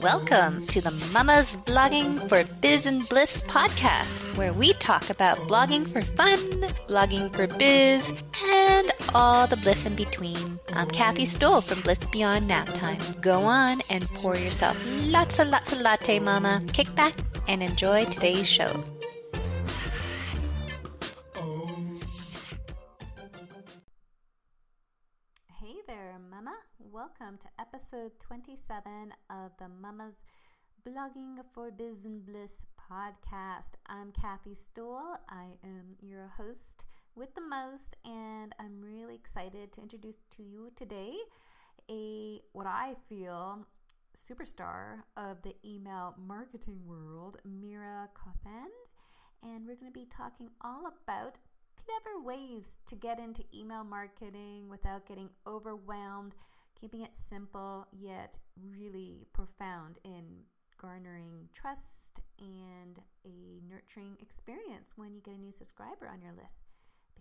Welcome to the Mama's Blogging for Biz and Bliss podcast, where we talk about blogging for fun, blogging for biz, and all the bliss in between. I'm Kathy Stoll from Bliss Beyond Nap Time. Go on and pour yourself lots and lots of latte, mama. Kick back and enjoy today's show. Welcome to episode 27 of the Mama's Blogging for Biz and Bliss podcast. I'm Kathy Stoll. I am your host with the most, and I'm really excited to introduce to you today a what I feel superstar of the email marketing world, Meera Kothand. And we're going to be talking all about clever ways to get into email marketing without getting overwhelmed, keeping it simple yet really profound in garnering trust and a nurturing experience when you get a new subscriber on your list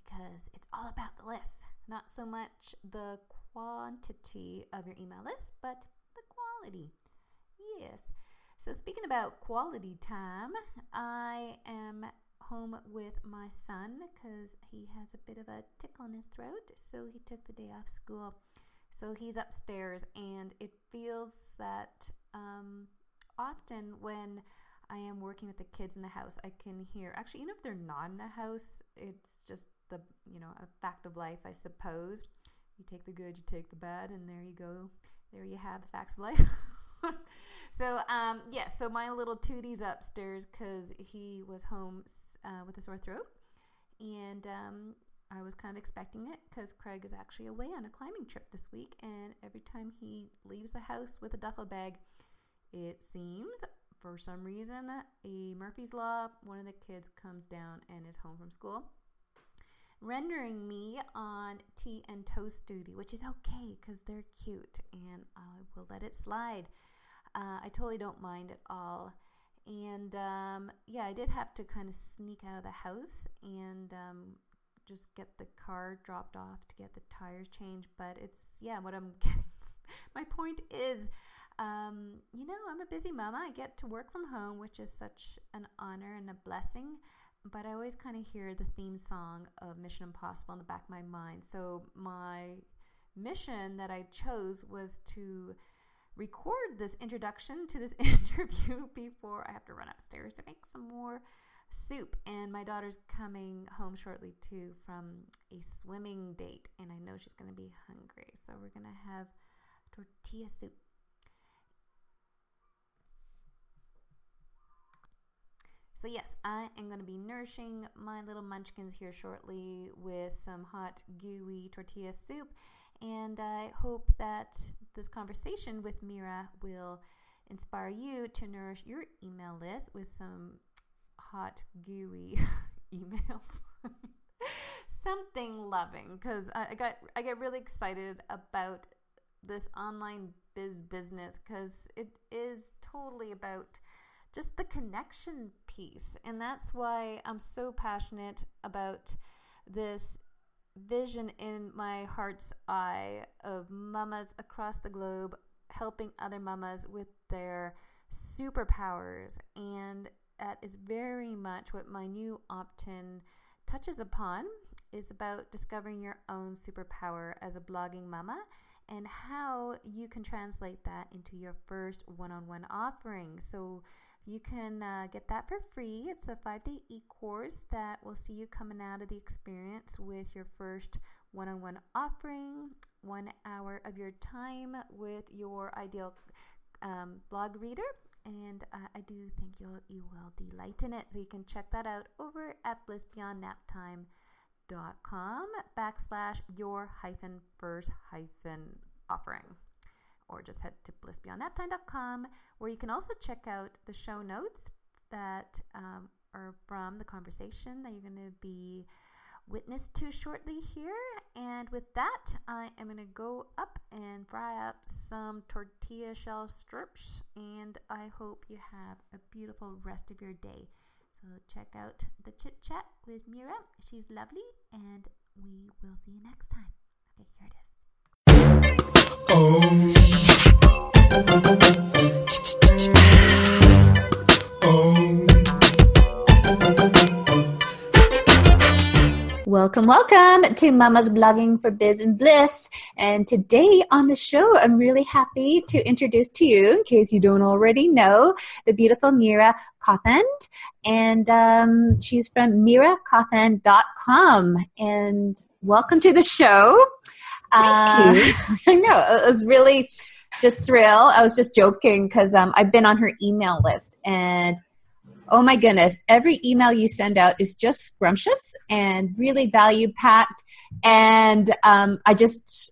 because it's all about the list, not so much the quantity of your email list, but the quality. Yes. So, speaking about quality time, I am home with my son because he has a bit of a tickle in his throat. So, he took the day off school. So, he's upstairs, and it feels that um, often when I am working with the kids in the house, I can hear actually, even if they're not in the house, it's just the you know a fact of life, I suppose. You take the good, you take the bad, and there you go. There you have the facts of life. so um, yeah, so my little tootie's upstairs because he was home uh, with a sore throat, and um, I was kind of expecting it because Craig is actually away on a climbing trip this week, and every time he leaves the house with a duffel bag, it seems for some reason a Murphy's Law, one of the kids comes down and is home from school rendering me on tea and toast duty, which is okay because they're cute and I will let it slide. Uh, I totally don't mind at all. And um, yeah, I did have to kind of sneak out of the house and um, just get the car dropped off to get the tires changed. But it's, yeah, what I'm getting. My point is, um, you know, I'm a busy mama. I get to work from home, which is such an honor and a blessing but I always kind of hear the theme song of Mission Impossible in the back of my mind. So my mission that I chose was to record this introduction to this interview before I have to run upstairs to make some more soup. And my daughter's coming home shortly too from a swimming date, and I know she's going to be hungry. So we're going to have tortilla soup. So, yes, I am going to be nourishing my little munchkins here shortly with some hot, gooey tortilla soup. And I hope that this conversation with Meera will inspire you to nourish your email list with some hot, gooey emails. Something loving because I, I got I get really excited about this online biz business because it is totally about just the connection piece. And that's why I'm so passionate about this vision in my heart's eye of mamas across the globe helping other mamas with their superpowers. And that is very much what my new opt-in touches upon is about discovering your own superpower as a blogging mama and how you can translate that into your first one-on-one offering. So you can uh, get that for free. It's a five day e course that will see you coming out of the experience with your first one on one offering, one hour of your time with your ideal um, blog reader. And uh, I do think you'll, you will delight in it. So you can check that out over at blissbeyondnaptime.com backslash your hyphen first hyphen offering or just head to blissbeyondnaptime.com where you can also check out the show notes that um, are from the conversation that you're going to be witness to shortly here. And with that, I am going to go up and fry up some tortilla shell strips. And I hope you have a beautiful rest of your day. So check out the chit chat with Meera. She's lovely. And we will see you next time. Okay, here it is. Oh. Welcome, welcome to Mama's Blogging for Biz and Bliss. And today on the show, I'm really happy to introduce to you, in case you don't already know, the beautiful Meera Kothand. And um, she's from meerakothand.com. And welcome to the show. Thank you. Uh, I know, it was really just thrill. I was just joking because um, I've been on her email list and oh my goodness, every email you send out is just scrumptious and really value packed. And um, I just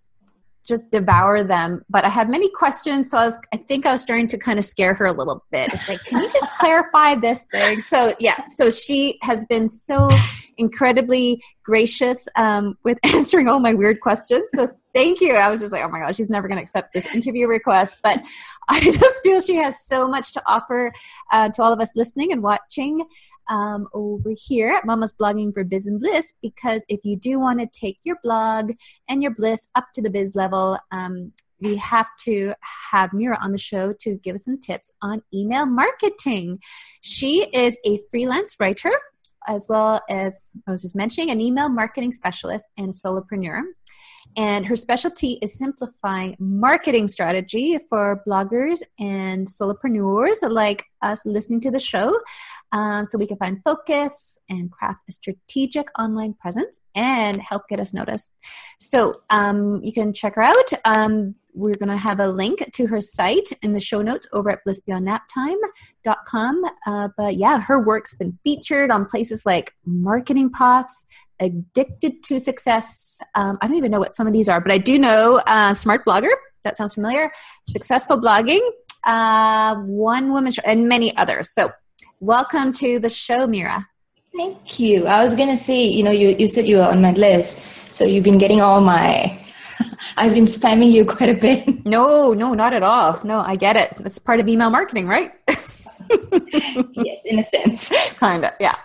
just devour them. But I have many questions, so I was I think I was starting to kind of scare her a little bit. It's like, can you just clarify this thing? So yeah, so she has been so incredibly gracious um, with answering all my weird questions. So thank you. I was just like, oh my God, she's never going to accept this interview request. But I just feel she has so much to offer uh, to all of us listening and watching um, over here at Mama's Blogging for Biz and Bliss because if you do want to take your blog and your bliss up to the biz level, um, we have to have Meera on the show to give us some tips on email marketing. She is a freelance writer as well as I was just mentioning, an email marketing specialist and solopreneur. And her specialty is simplifying marketing strategy for bloggers and solopreneurs like us listening to the show um, so we can find focus and craft a strategic online presence and help get us noticed. So um, you can check her out. Um, we're going to have a link to her site in the show notes over at blissbeyondnaptime.com. Uh, but yeah, her work's been featured on places like Marketing Profs, Addicted to Success. Um, I don't even know what some of these are, but I do know uh, Smart Blogger. That sounds familiar. Successful Blogging, uh, One Woman Show, and many others. So, welcome to the show, Meera. Thank you. I was going to say, you know, you, you said you were on my list. So, you've been getting all my. I've been spamming you quite a bit. No, no, not at all. No, I get it. It's part of email marketing, right? yes, in a sense. kind of, yeah.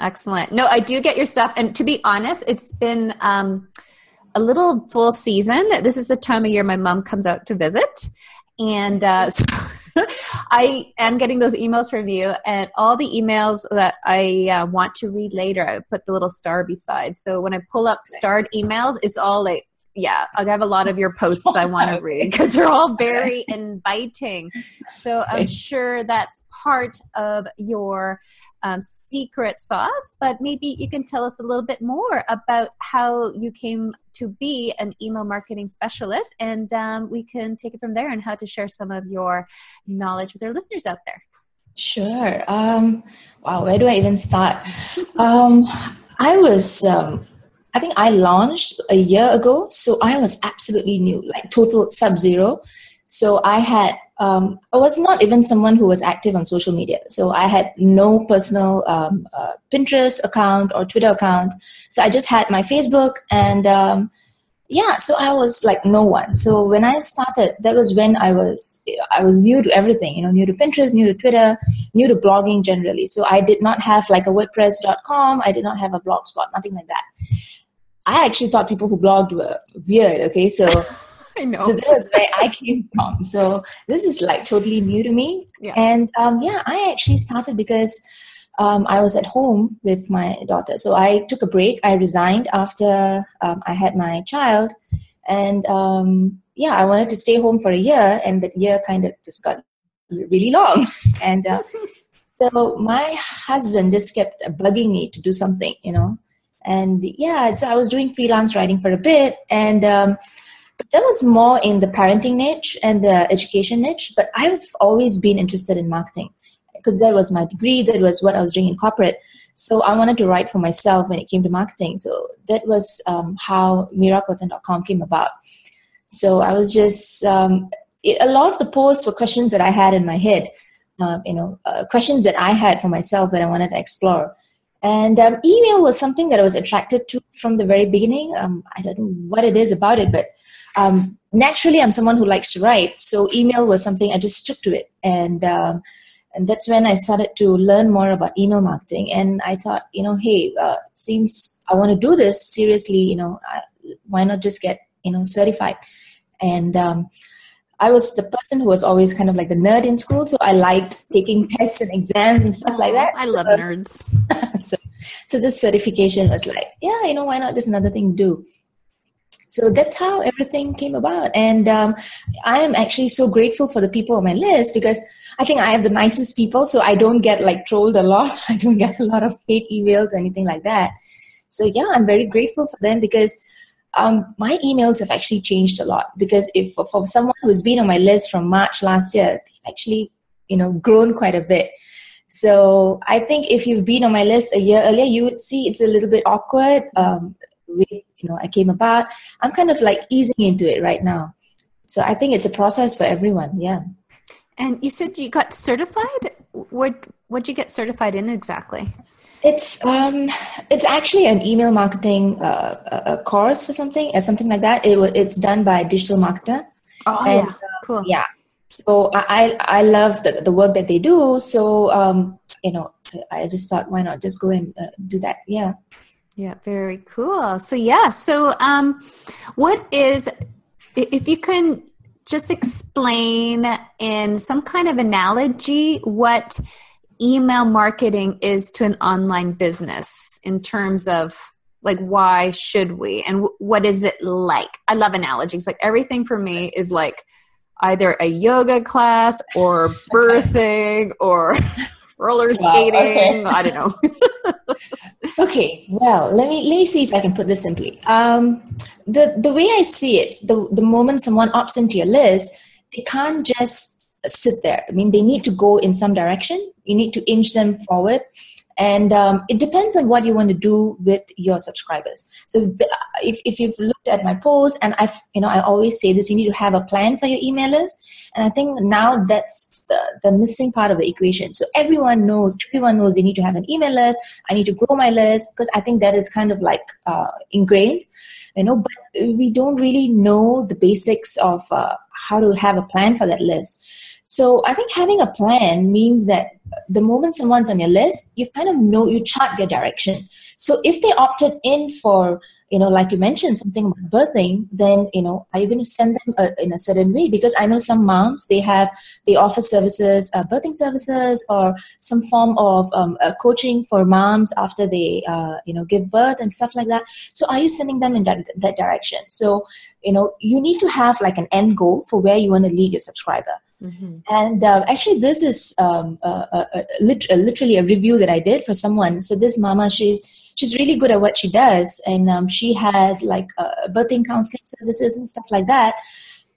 Excellent. No, I do get your stuff. And to be honest, it's been um, a little full season. This is the time of year my mom comes out to visit. And uh, so I am getting those emails from you, and all the emails that I uh, want to read later, I put the little star beside. So when I pull up starred emails, it's all like yeah, I have a lot of your posts I want to read because they're all very inviting. So I'm sure that's part of your um, secret sauce, but maybe you can tell us a little bit more about how you came to be an email marketing specialist, and um, we can take it from there and how to share some of your knowledge with our listeners out there. Sure. Um, wow, where do I even start? um, I was um, I think I launched a year ago, so I was absolutely new, like total sub zero. So I had, um, I was not even someone who was active on social media. So I had no personal um, uh, Pinterest account or Twitter account. So I just had my Facebook and um, yeah, so I was like no one. So when I started, that was when I was I was new to everything, you know, new to Pinterest, new to Twitter, new to blogging generally. So I did not have like a WordPress.com. I did not have a blogspot, nothing like that. I actually thought people who blogged were weird. Okay, so I know. So that was where I came from. So this is like totally new to me. Yeah. And um, yeah, I actually started because um, I was at home with my daughter. So I took a break. I resigned after um, I had my child, and um, yeah, I wanted to stay home for a year, and that year kind of just got really long. and uh, so my husband just kept bugging me to do something, you know and yeah so i was doing freelance writing for a bit and um, but that was more in the parenting niche and the education niche but i've always been interested in marketing because that was my degree that was what i was doing in corporate so i wanted to write for myself when it came to marketing so that was um, how meerakothand.com came about So I was just um, it, a lot of the posts were questions that I had in my head, um, you know, uh, questions that I had for myself that I wanted to explore. And um, email was something that I was attracted to from the very beginning. Um, I don't know what it is about it, but um, naturally, I'm someone who likes to write. So email was something I just stuck to it, and um, and that's when I started to learn more about email marketing. And I thought, you know, hey, uh, since I want to do this seriously, you know, I, why not just get you know certified? And um, I was the person who was always kind of like the nerd in school, so I liked taking tests and exams and stuff like that. I love so, nerds. so, so this certification was like, yeah, you know, why not just another thing to do? So that's how everything came about, and um, I am actually so grateful for the people on my list because I think I have the nicest people, so I don't get like trolled a lot. I don't get a lot of hate emails or anything like that. So yeah, I'm very grateful for them because um, my emails have actually changed a lot because if for someone who's been on my list from March last year, they've actually you know grown quite a bit. So I think if you've been on my list a year earlier, you would see it's a little bit awkward. Um, you know, I came about. I'm kind of like easing into it right now. So I think it's a process for everyone. Yeah. And you said you got certified. What what did you get certified in exactly? It's um, it's actually an email marketing uh, a course for something, or uh, something like that. It it's done by digital marketer. Oh and, yeah, cool. Uh, yeah. So I I love the the work that they do. So um, you know, I just thought, why not just go and uh, do that? Yeah. Yeah, very cool. So yeah, so um, what is if you can just explain in some kind of analogy what email marketing is to an online business in terms of like why should we and w- what is it like? I love analogies. Like everything for me is like either a yoga class or birthing or roller skating wow, okay. i don't know okay well let me let me see if i can put this simply um, the the way i see it the the moment someone opts into your list they can't just sit there. I mean, they need to go in some direction. You need to inch them forward. And um, it depends on what you want to do with your subscribers. So the, if, if you've looked at my post, and I've, you know, I always say this, you need to have a plan for your email list. And I think now that's the, the missing part of the equation. So everyone knows, everyone knows they need to have an email list. I need to grow my list because I think that is kind of like uh, ingrained, you know, but we don't really know the basics of uh, how to have a plan for that list. So I think having a plan means that the moment someone's on your list, you kind of know, you chart their direction. So if they opted in for, you know, like you mentioned, something about birthing, then, you know, are you going to send them a, in a certain way? Because I know some moms, they have, they offer services, uh, birthing services or some form of um, uh, coaching for moms after they, uh, you know, give birth and stuff like that. So are you sending them in that, that direction? So, you know, you need to have like an end goal for where you want to lead your subscriber Mm-hmm. And uh, actually, this is um, a, a, lit- literally a review that I did for someone. So this mama, she's she's really good at what she does, and um, she has like uh, birthing counseling services and stuff like that.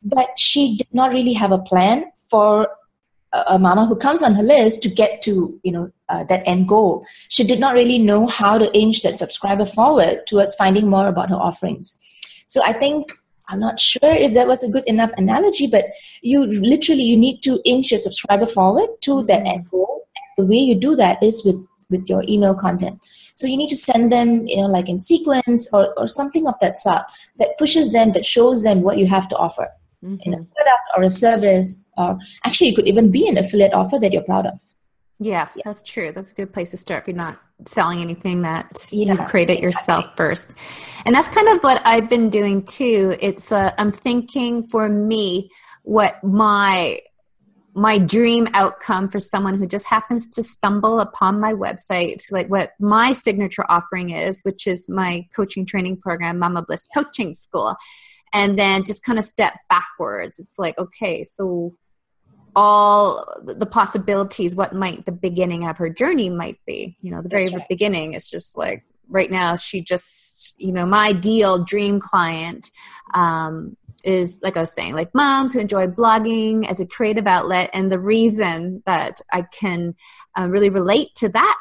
But she did not really have a plan for a, a mama who comes on her list to get to you know uh, that end goal. She did not really know how to inch that subscriber forward towards finding more about her offerings. So I think I'm not sure if that was a good enough analogy, but you literally you need to inch your subscriber forward to mm-hmm. that end goal. The way you do that is with with your email content. So you need to send them, you know, like in sequence or, or something of that sort that pushes them, that shows them what you have to offer mm-hmm. in a product or a service, or actually it could even be an affiliate offer that you're proud of. Yeah, yeah, that's true. That's a good place to start if you're not selling anything that yeah, you create it exactly. yourself first. And that's kind of what I've been doing too. It's uh, I'm thinking for me what my my dream outcome for someone who just happens to stumble upon my website, like what my signature offering is, which is my coaching training program, Mama Bliss Coaching School. And then just kind of step backwards. It's like, okay, so all the possibilities what might the beginning of her journey might be you know the very right. beginning is just like right now she just you know my ideal dream client um, is like i was saying like moms who enjoy blogging as a creative outlet and the reason that i can uh, really relate to that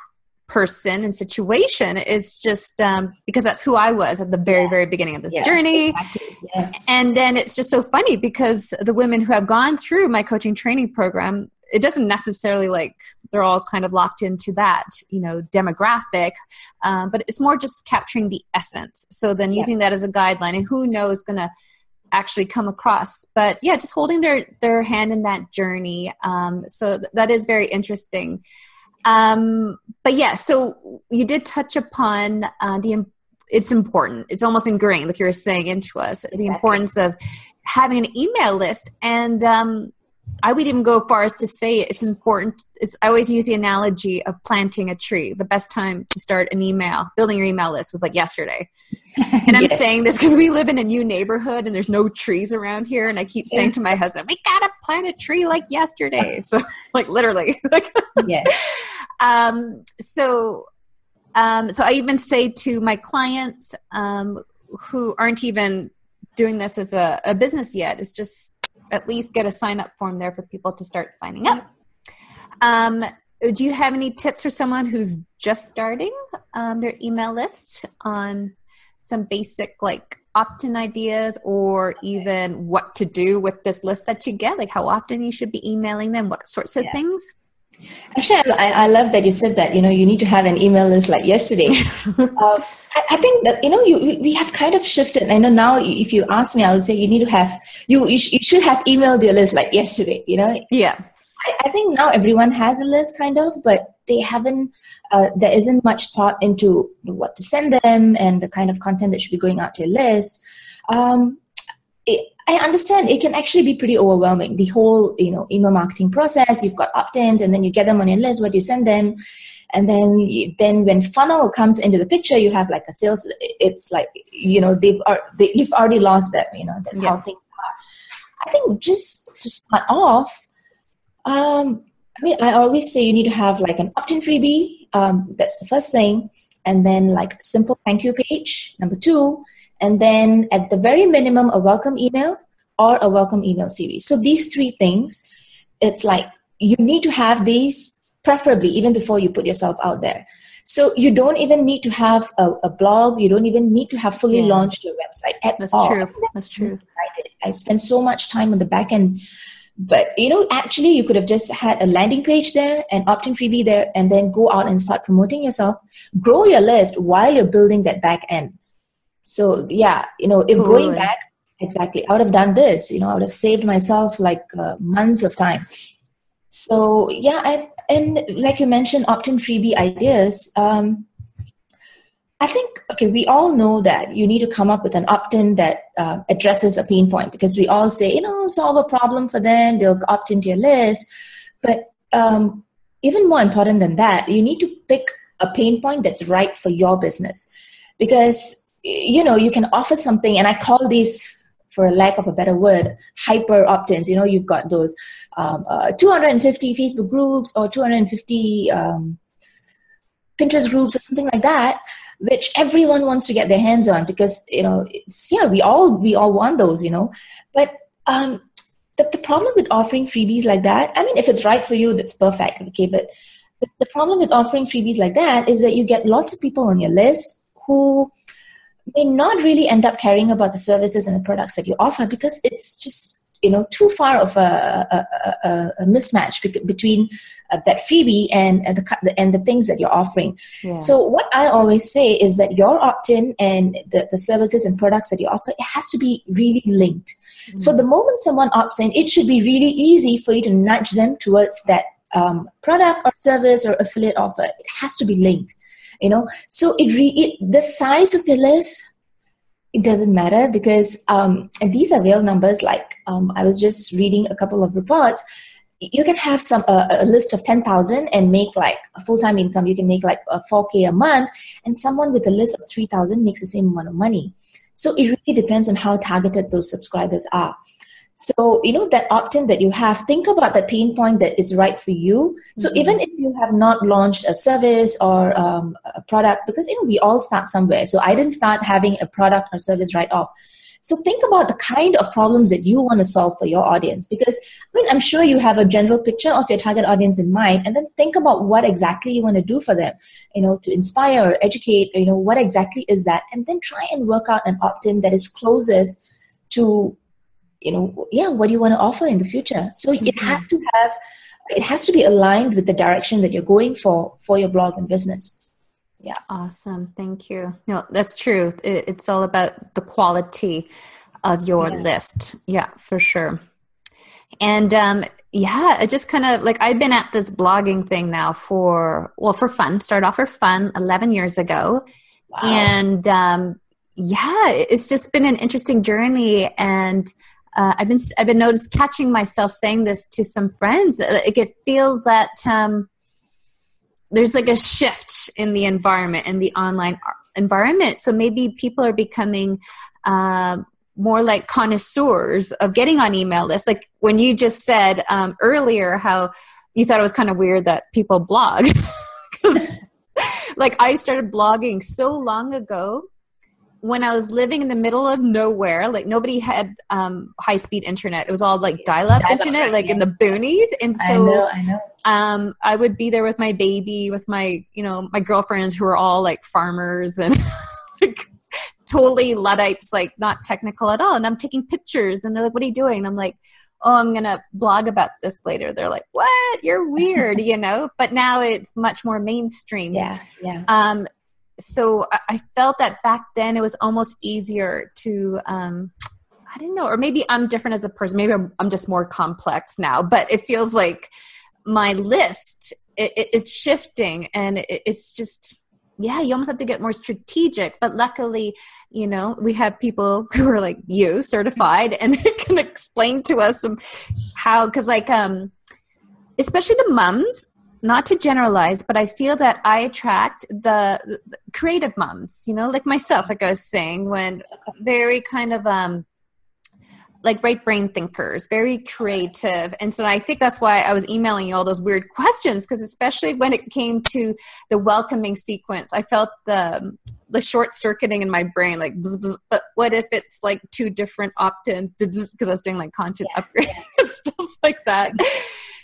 person and situation is just um, because that's who I was at the very, very beginning of this Yeah, journey. exactly. Yes. And then it's just so funny because the women who have gone through my coaching training program, it doesn't necessarily like they're all kind of locked into that, you know, demographic, um, but it's more just capturing the essence. So then Yeah. using that as a guideline, and who knows going to actually come across. But yeah, just holding their their hand in that journey. Um, so th- that is very interesting. Um, but yeah, so you did touch upon uh, the it's important. It's almost ingrained, like you were saying, into us the importance of having an email list. And um, I would even go far as to say it's important. Is I always use the analogy of planting a tree. The best time to start an email, building your email list, was like yesterday. And I'm Yes. saying this because we live in a new neighborhood and there's no trees around here. And I keep saying to my husband, "We gotta plant a tree like yesterday." So, like literally, like yes. Um, so um, so i even say to my clients um, who aren't even doing this as a, a business yet is just at least get a sign up form there for people to start signing up. Um, do you have any tips for someone who's just starting um, their email list on some basic like opt-in ideas or even what to do with this list that you get? Like how often you should be emailing them? What sorts of Yeah. things Actually, I, I love that you said that. You know, you need to have an email list like yesterday. uh, I, I think that you know, you we- we have kind of shifted. I know now. If you ask me, I would say you need to have you you, sh- you should have emailed your list like yesterday. You know, yeah I, I think now everyone has a list, kind of, but they haven't. Uh, there isn't much thought into what to send them and the kind of content that should be going out to your list. Um, it, I understand it can actually be pretty overwhelming. The whole, you know, email marketing process. You've got opt-ins, and then you get them on your list. What do you send them? And then, you, then when funnel comes into the picture, you have like a sales. It's like you know they've are they, you've already lost them. You know that's how things are. I think just to start off, um, I mean, I always say you need to have like an opt-in freebie. Um, that's the first thing, and then like a simple thank you page. Number two, and then at the very minimum, a welcome email or a welcome email series. So these three things, it's like you need to have these preferably even before you put yourself out there. So you don't even need to have a, a blog. You don't even need to have fully Yeah. launched your website at That's all. true. That's true. I spent so much time on the back end. But you know, actually, you could have just had a landing page there, an opt-in freebie there, and then go out and start promoting yourself. Grow your list while you're building that back end. So yeah, you know, if Totally. going back, exactly, I would have done this. You know, I would have saved myself like uh, months of time. So yeah, I, and like you mentioned, opt-in freebie ideas. Um, I think okay, we all know that you need to come up with an opt-in that uh, addresses a pain point because we all say, you know, solve a problem for them, they'll opt into your list. But um, even more important than that, you need to pick a pain point that's right for your business because you know you can offer something, and I call these, for a lack of a better word, hyper opt-ins. You know, you've got those um, uh, 250 Facebook groups or 250 um, Pinterest groups or something like that which everyone wants to get their hands on because you know it's yeah we all we all want those you know but um the, the problem with offering freebies like that i mean if it's right for you that's perfect okay but the problem with offering freebies like that is that you get lots of people on your list who may not really end up caring about the services and the products that you offer because it's just you know too far of a, a, a, a mismatch between uh, that freebie and, and the and the things that you're offering Yeah. so what I always say is that your opt-in and the, the services and products that you offer, it has to be really linked. So the moment someone opts in, it should be really easy for you to nudge them towards that um, product or service or affiliate offer. It has to be linked, you know. So it, re- it the size of your list, it doesn't matter because um, these are real numbers. Like um, I was just reading a couple of reports you can have some uh, a list of 10,000 and make like a full-time income you can make like a 4k a month and someone with a list of 3,000 makes the same amount of money so it really depends on how targeted those subscribers are so you know that opt-in that you have think about that pain point that is right for you. So Mhm. even if you have not launched a service or um, a product because you know we all start somewhere. So i didn't start having a product or service right off. So think about the kind of problems that you want to solve for your audience. Because I mean I'm sure you have a general picture of your target audience in mind and then think about what exactly you want to do for them, you know, to inspire or educate, you know, what exactly is that? And then try and work out an opt-in that is closest to you know, yeah, what do you want to offer in the future? So mm-hmm. it has to have it has to be aligned with the direction that you're going for for your blog and business. Yeah. Awesome. Thank you. No that's true. It, it's all about the quality of your yeah. list. Yeah for sure. And um yeah it just kind of like i've been at this blogging thing now for well for fun start off for fun 11 years ago. Wow. and um yeah it's just been an interesting journey. And uh, I've been I've been noticed catching myself saying this to some friends. Like it feels that um, there's like a shift in the environment in the online environment. So maybe people are becoming uh, more like connoisseurs of getting on email lists. Like when you just said um, earlier how you thought it was kind of weird that people blog. like I started blogging so long ago when I was living in the middle of nowhere, like nobody had um, high speed internet. It was all like dial up internet, like in the boonies. And so I know, I know. Um, I would be there with my baby, with my, you know, my girlfriends who are all like farmers and like totally Luddites, like not technical at all. And I'm taking pictures and they're like, what are you doing? And I'm like, oh, I'm going to blog about this later. They're like, what? You're weird, you know? But now it's much more mainstream. Yeah. Yeah. Um, so I felt that back then it was almost easier to um, I don't know, or maybe I'm different as a person. Maybe I'm, I'm just more complex now, but it feels like my list it, it's shifting, and it, it's just yeah, you almost have to get more strategic. But luckily, you know, we have people who are like you, certified, and they can explain to us some how because like um, especially the mums not to generalize, but I feel that I attract the, the, creative moms, you know, like myself, like I was saying, when very kind of um like right brain thinkers, very creative. And so I think that's why I was emailing you all those weird questions, because especially when it came to the welcoming sequence, I felt the the short circuiting in my brain, like, bzz, bzz, but what if it's like two different opt-ins? Because I was doing like content yeah. upgrade and stuff like that.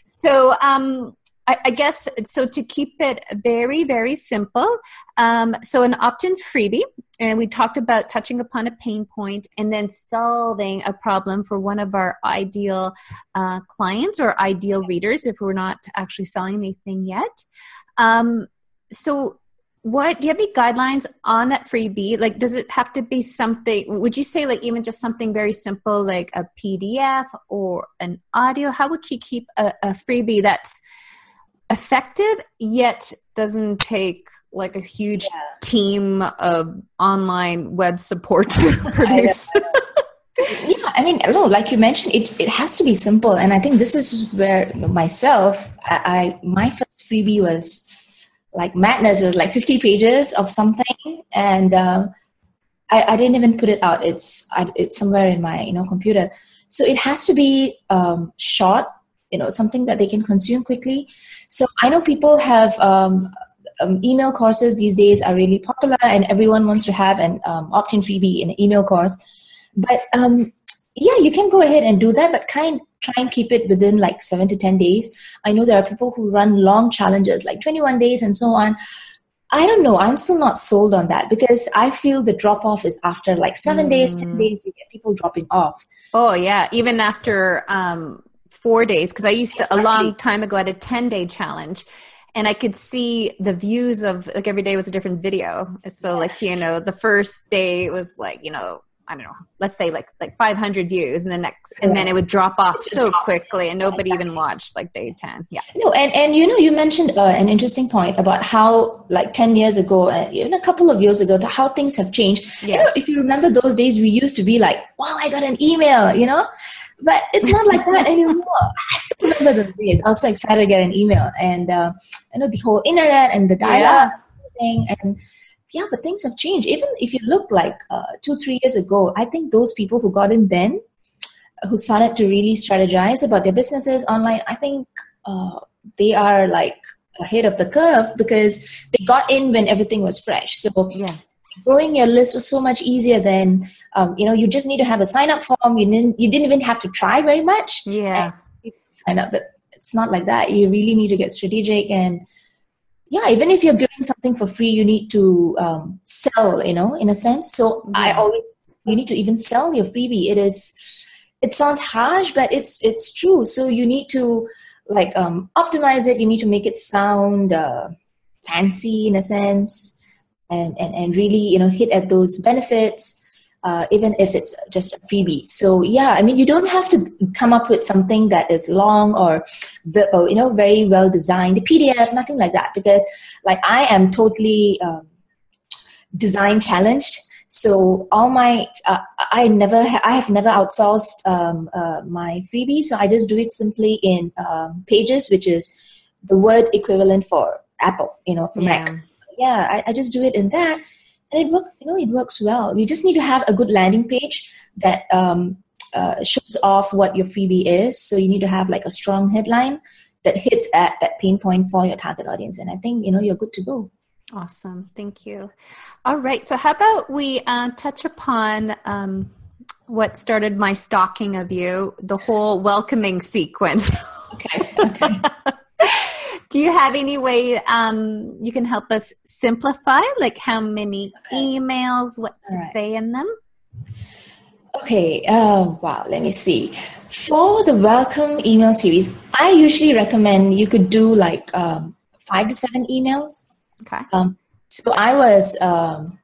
So um I, I, guess so to keep it very, very simple. Um, so, an opt in freebie, and we talked about touching upon a pain point and then solving a problem for one of our ideal uh, clients or ideal readers if we're not actually selling anything yet. Um, so, what do you have any guidelines on that freebie like does it have to be something would you say like even just something very simple like a pdf or an audio how would you keep a, a freebie that's effective yet doesn't take like a huge yeah. team of online web support to produce. Yeah i mean no like you mentioned it, it has to be simple and i think this is where myself I, I my first freebie was like madness. It was like 50 pages of something and uh, I, I didn't even put it out. It's I, it's somewhere in my you know computer. So it has to be um, short you know something that they can consume quickly so i know people have um, um, email courses these days are really popular and everyone wants to have an um, opt-in freebie in an email course but um, yeah you can go ahead and do that but kind try and keep it within like seven to ten days i know there are people who run long challenges like 21 days and so on I don't know. I'm still not sold on that because I feel the drop off is after like seven mm. days, ten mm. days. You get people dropping off. Oh yeah, even after um, four days because I used to exactly. a long time ago at a 10 day challenge and I could see the views of like every day was a different video. So like, you know, the first day was like, you know, I don't know, let's say like like 500 views and the next and then it would drop off so quickly and nobody even watched like day 10. Yeah. No, and and you know you mentioned uh, an interesting point about how like 10 years ago and even a couple of years ago how things have changed. Yeah. You know, if you remember those days we used to be like, "Wow, I got an email," you know? But it's not like that anymore. I still remember those days. I was so excited to get an email, and uh, I know the whole internet and the dial-up yeah. thing, and yeah, but things have changed. Even if you look like uh, two, three years ago, I think those people who got in then, who started to really strategize about their businesses online, I think uh, they are like ahead of the curve because they got in when everything was fresh. So yeah growing your list was so much easier than um, you know you just need to have a sign up form. You didn't you didn't even have to try very much. Yeah. sign up but it's not like that. You really need to get strategic and yeah even if you're giving something for free you need to um, sell you know in a sense. So i always you need to even sell your freebie. It is it sounds harsh but it's it's true. So you need to like um, optimize it. You need to make it sound uh, fancy in a sense and, and and really you know hit at those benefits uh, even if it's just a freebie. So yeah i mean you don't have to come up with something that is long or, or you know very well designed the pdf nothing like that because like i am totally um, design challenged. So all my uh, i never ha- i have never outsourced um, uh, my freebie so i just do it simply in um, pages which is the word equivalent for apple you know for Yeah. mac yeah I, I just do it in that and it work you know it works well you just need to have a good landing page that um, uh, shows off what your freebie is so you need to have like a strong headline that hits at that pain point for your target audience and i think you know you're good to go Awesome. Thank you. All right. So, how about we uh, touch upon um, what started my stalking of you, the whole welcoming sequence? okay okay Do you have any way um, you can help us simplify, like how many emails, what to right. say in them? Okay, uh, wow, let me see. For the welcome email series, I usually recommend you could do like um, five to seven emails. Okay. Um, so I was, um,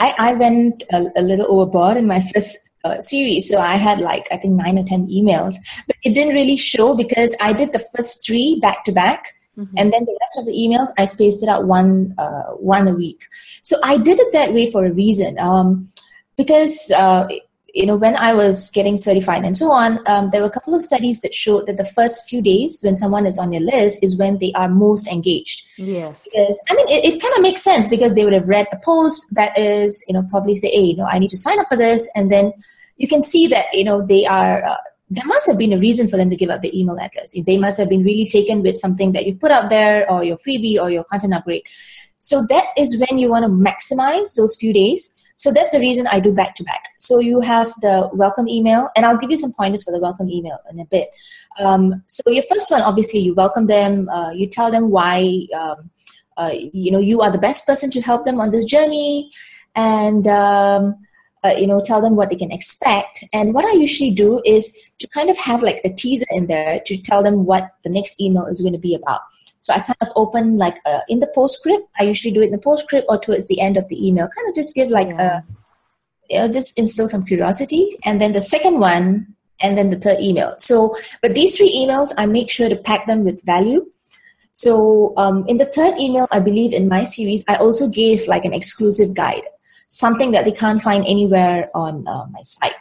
I, I went a, a little overboard in my first uh, series. So I had like, I think nine or 10 emails, but it didn't really show because I did the first three back to back. Mhm. And then the rest of the emails, I spaced it out one, uh, one a week. So I did it that way for a reason. Um, because uh, you know when i was getting certified and so on um, there were a couple of studies that showed that the first few days when someone is on your list is when they are most engaged Yes. because i mean it, it kind of makes sense because they would have read a post that is you know probably say hey you know i need to sign up for this and then you can see that you know they are uh, there must have been a reason for them to give up the email address they must have been really taken with something that you put out there or your freebie or your content upgrade so that is when you want to maximize those few days so that's the reason I do back to back. So you have the welcome email, and I'll give you some pointers for the welcome email in a bit. Um, so your first one, obviously, you welcome them. Uh, you tell them why um, uh, you know you are the best person to help them on this journey, and um, uh, you know tell them what they can expect. And what I usually do is to kind of have like a teaser in there to tell them what the next email is going to be about. So I kind of open like uh, in the postscript. I usually do it in the postscript or towards the end of the email. Kind of just give like Yeah. a, you know, just instill some curiosity. And then the second one, and then the third email. So, but these three emails, I make sure to pack them with value. So um, in the third email, I believe in my series, I also gave like an exclusive guide, something that they can't find anywhere on uh, my site.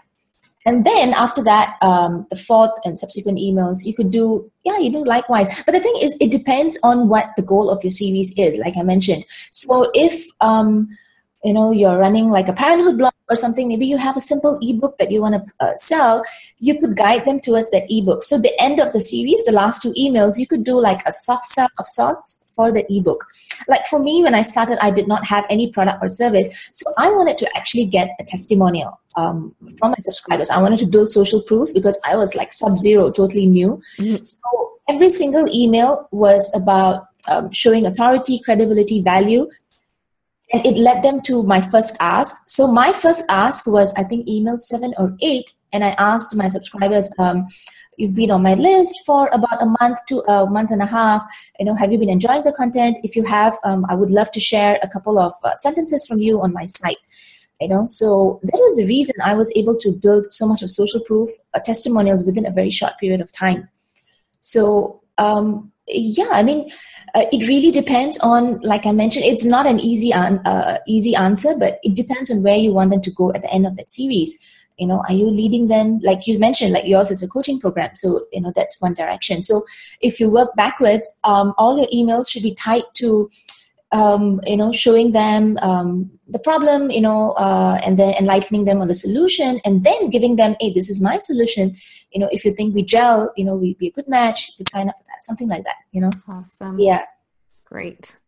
And then after that, um, the fourth and subsequent emails, you could do, yeah, you do likewise. But the thing is, it depends on what the goal of your series is, like I mentioned. So if, um, you know, you're running like a parenthood blog or something, maybe you have a simple ebook that you want to uh, sell, you could guide them towards that ebook. So the end of the series, the last two emails, you could do like a soft sell of sorts for the ebook. Like for me, when I started, I did not have any product or service. So I wanted to actually get a testimonial um, from my subscribers. I wanted to build social proof because I was like sub zero, totally new. Mhm. So every single email was about um, showing authority, credibility, value. And it led them to my first ask. So my first ask was, I think, email seven or eight. And I asked my subscribers, um, you've been on my list for about a month to a month and a half you know have you been enjoying the content if you have um, i would love to share a couple of uh, sentences from you on my site you know so that was the reason i was able to build so much of social proof uh, testimonials within a very short period of time so um, yeah i mean uh, it really depends on like i mentioned it's not an easy uh, easy answer but it depends on where you want them to go at the end of that series. You know are you leading them? Like you mentioned like yours is a coaching program so you know that's one direction. So if you work backwards um, all your emails should be tied to um, you know showing them um, the problem you know uh, and then enlightening them on the solution and then giving them hey this is my solution you know if you think we gel you know we'd be a good match you could sign up for that something like that you know Awesome. yeah Great.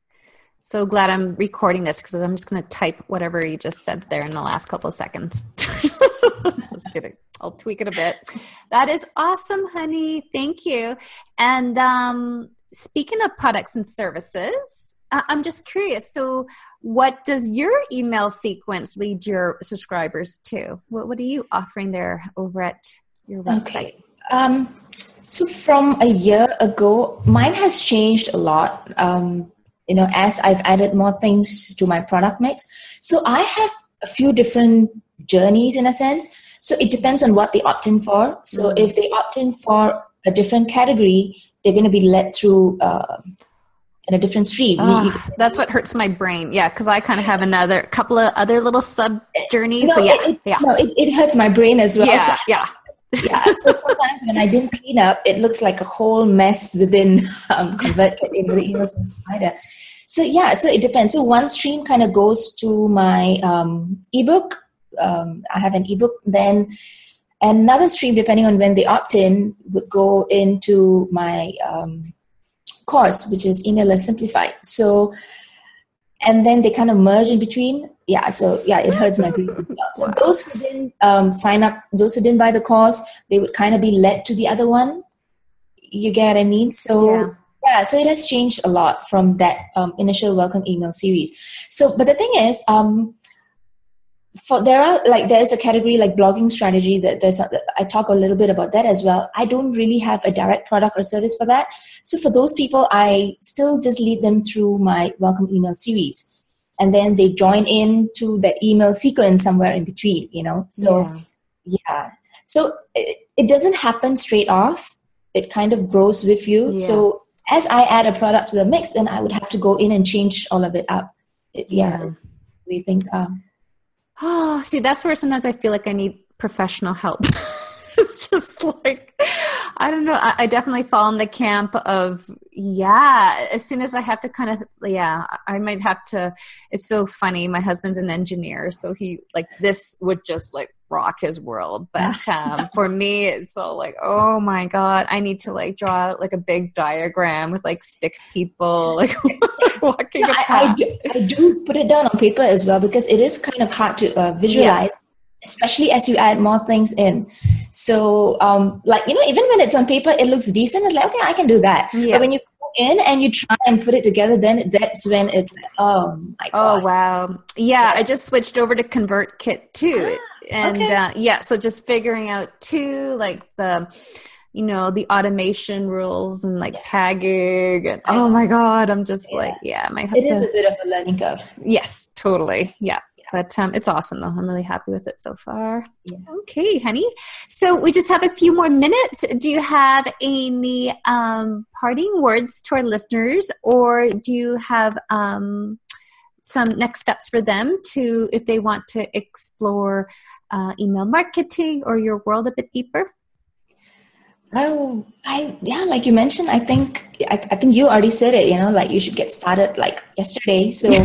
So glad I'm recording this because I'm just going to type whatever you just said there in the last couple of seconds. just kidding. I'll tweak it a bit. That is awesome, honey. Thank you. And um, speaking of products and services, I'm just curious. So, what does your email sequence lead your subscribers to? What, what are you offering there over at your website? Okay. Um, so, from a year ago, mine has changed a lot. Um, you know, as I've added more things to my product mix. So, I have a few different journeys in a sense. So, it depends on what they opt in for. So, mm-hmm. if they opt in for a different category, they're going to be led through. Uh, in a different stream. Oh, that's what hurts my brain. Yeah, because I kind of have another couple of other little sub journeys. No, so yeah, it, yeah. No, it, it hurts my brain as well. Yeah, so, yeah. yeah. So sometimes when I didn't clean up, it looks like a whole mess within um, ConvertKit in the email service provider. So yeah, so it depends. So one stream kind of goes to my um, ebook. Um, I have an ebook. Then another stream, depending on when they opt in, would go into my um, course, which is Email List Simplified. So, and then they kind of merge in between. Yeah, so yeah, it hurts my brain as well. So those who didn't um, sign up, those who didn't buy the course, they would kind of be led to the other one. You get what I mean? So yeah, yeah so it has changed a lot from that um, initial welcome email series. So, but the thing is, um, for there are like there's a category like blogging strategy that there's a, I talk a little bit about that as well. I don't really have a direct product or service for that. So for those people, I still just lead them through my welcome email series, and then they join in to that email sequence somewhere in between. You know, so yeah, yeah. so it, it, doesn't happen straight off. It kind of grows with you. Yeah. So as I add a product to the mix, then I would have to go in and change all of it up. It, yeah, yeah. the things are. Oh, see, that's where sometimes I feel like I need professional help. it's just like I don't know. I, I, definitely fall in the camp of yeah. As soon as I have to kind of yeah, I might have to. It's so funny. My husband's an engineer, so he like this would just like rock his world. But um, for me, it's all like oh my god, I need to like draw like a big diagram with like stick people like walking. No, I, I, do, I do put it down on paper as well because it is kind of hard to uh, visualize. Yeah especially as you add more things in. So, um, like, you know, even when it's on paper, it looks decent. It's like, okay, I can do that. Yeah. But when you in and you try and put it together, then that's when it's oh my God. Oh, wow. Yeah, yeah. I just switched over to ConvertKit too. Ah, and okay. uh, yeah, so just figuring out too, like the, you know the automation rules and like tagging and oh my god i'm just yeah. like yeah my it is to, a bit of a learning curve yes totally yeah but um, it's awesome though. I'm really happy with it so far. Yeah. Okay, honey. So we just have a few more minutes. Do you have any um, parting words to our listeners, or do you have um, some next steps for them to, if they want to explore uh, email marketing or your world a bit deeper? Oh, I yeah, like you mentioned, I think I, I think you already said it. You know, like you should get started like yesterday. So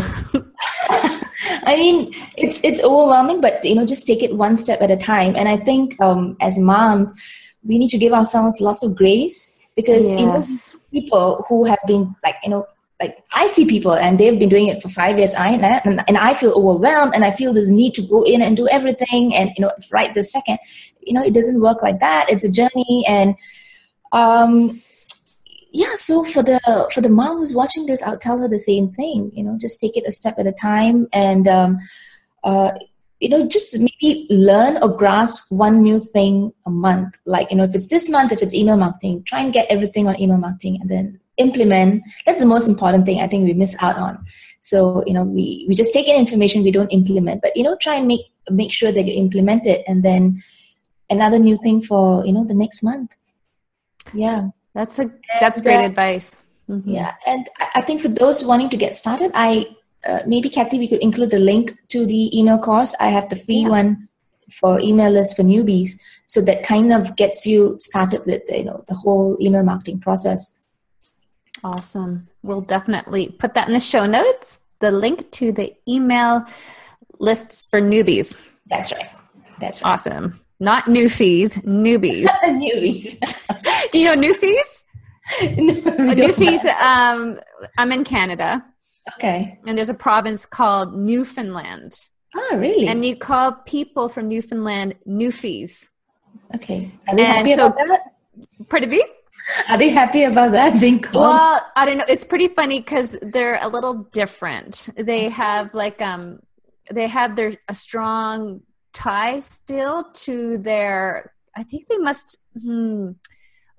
I mean, it's it's overwhelming, but you know, just take it one step at a time. And I think um, as moms, we need to give ourselves lots of grace because yes. you know people who have been like you know like I see people and they've been doing it for five years. I and, and I feel overwhelmed and I feel this need to go in and do everything and you know right this second. You know, it doesn't work like that. It's a journey and um yeah so for the for the mom who's watching this i'll tell her the same thing you know just take it a step at a time and um, uh, you know just maybe learn or grasp one new thing a month like you know if it's this month if it's email marketing try and get everything on email marketing and then implement that's the most important thing i think we miss out on so you know we we just take in information we don't implement but you know try and make make sure that you implement it and then another new thing for you know the next month yeah that's a that's great uh, advice. Mm-hmm. Yeah, and I think for those wanting to get started, I uh, maybe Kathy, we could include the link to the email course. I have the free yeah. one for email list for newbies, so that kind of gets you started with you know the whole email marketing process. Awesome. We'll definitely put that in the show notes. The link to the email lists for newbies. That's right. That's right. awesome. Not newfies, newbies. newbies. Do you know newfies? no, newfies. Um, I'm in Canada. Okay. and there's a province called Newfoundland. Oh, really? And you call people from Newfoundland Newfies. okay. Are and happy so- about that? Pardon me? Are they happy about that being called? Well, I don't know. It's pretty funny because they're a little different. They have like um, they have their a strong tie still to their. I think they must. Hmm,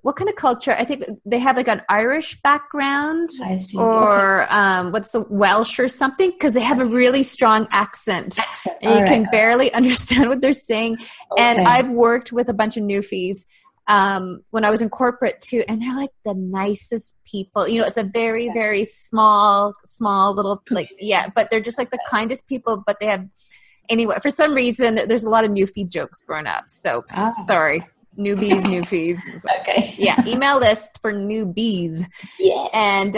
what kind of culture? I think they have like an Irish background. I see. okay. Or um, what's the Welsh or something? Because they have a really strong accent. Accent. and you All can barely understand what they're saying. And I've worked with a bunch of newfies um, when I was in corporate too, and they're like the nicest people. You know, it's a very, very small, small little like yeah, but they're just like the kindest people. But they have anyway for some reason there's a lot of newfie jokes growing up. So Ah, sorry, newbies, newfies. Okay. yeah, email list for newbies. Yes. And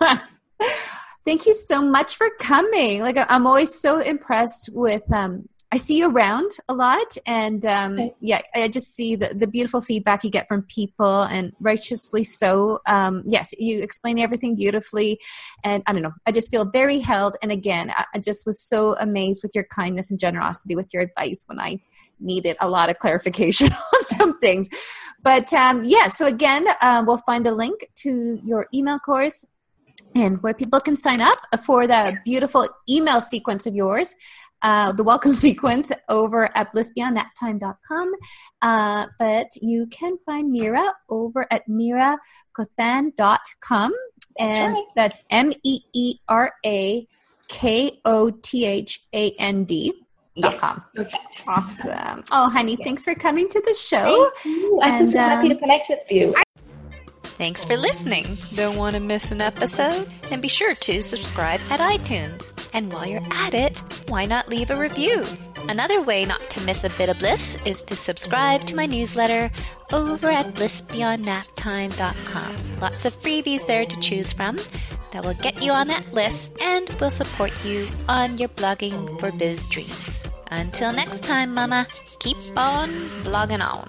uh, thank you so much for coming. Like I'm always so impressed with. Um, I see you around a lot, and um, Okay. yeah, I just see the, the beautiful feedback you get from people, and righteously so. Um, yes, you explain everything beautifully, and I don't know. I just feel very held. And again, I, I just was so amazed with your kindness and generosity with your advice when I needed a lot of clarification on some things. But um, yeah, so again, uh, we'll find a link to your email course and where people can sign up for the beautiful email sequence of yours. Uh, the welcome sequence over at blissbeyondnaptime.com. Uh, but you can find Meera over at meerakothand.com. That's and that's M E E R A K O T H A N D. dot yes. com. Perfect. Awesome. Oh, honey, thanks for coming to the show. Thank you. I feel And, so happy um, to connect with you. Thanks for listening. Don't want to miss an episode? Then be sure to subscribe at iTunes. And while you're at it, why not leave a review? Another way not to miss a bit of bliss is to subscribe to my newsletter over at blissbeyondnaptime.com. Lots of freebies there to choose from that will get you on that list and will support you on your blogging for biz dreams. Until next time, Mama, keep on blogging on.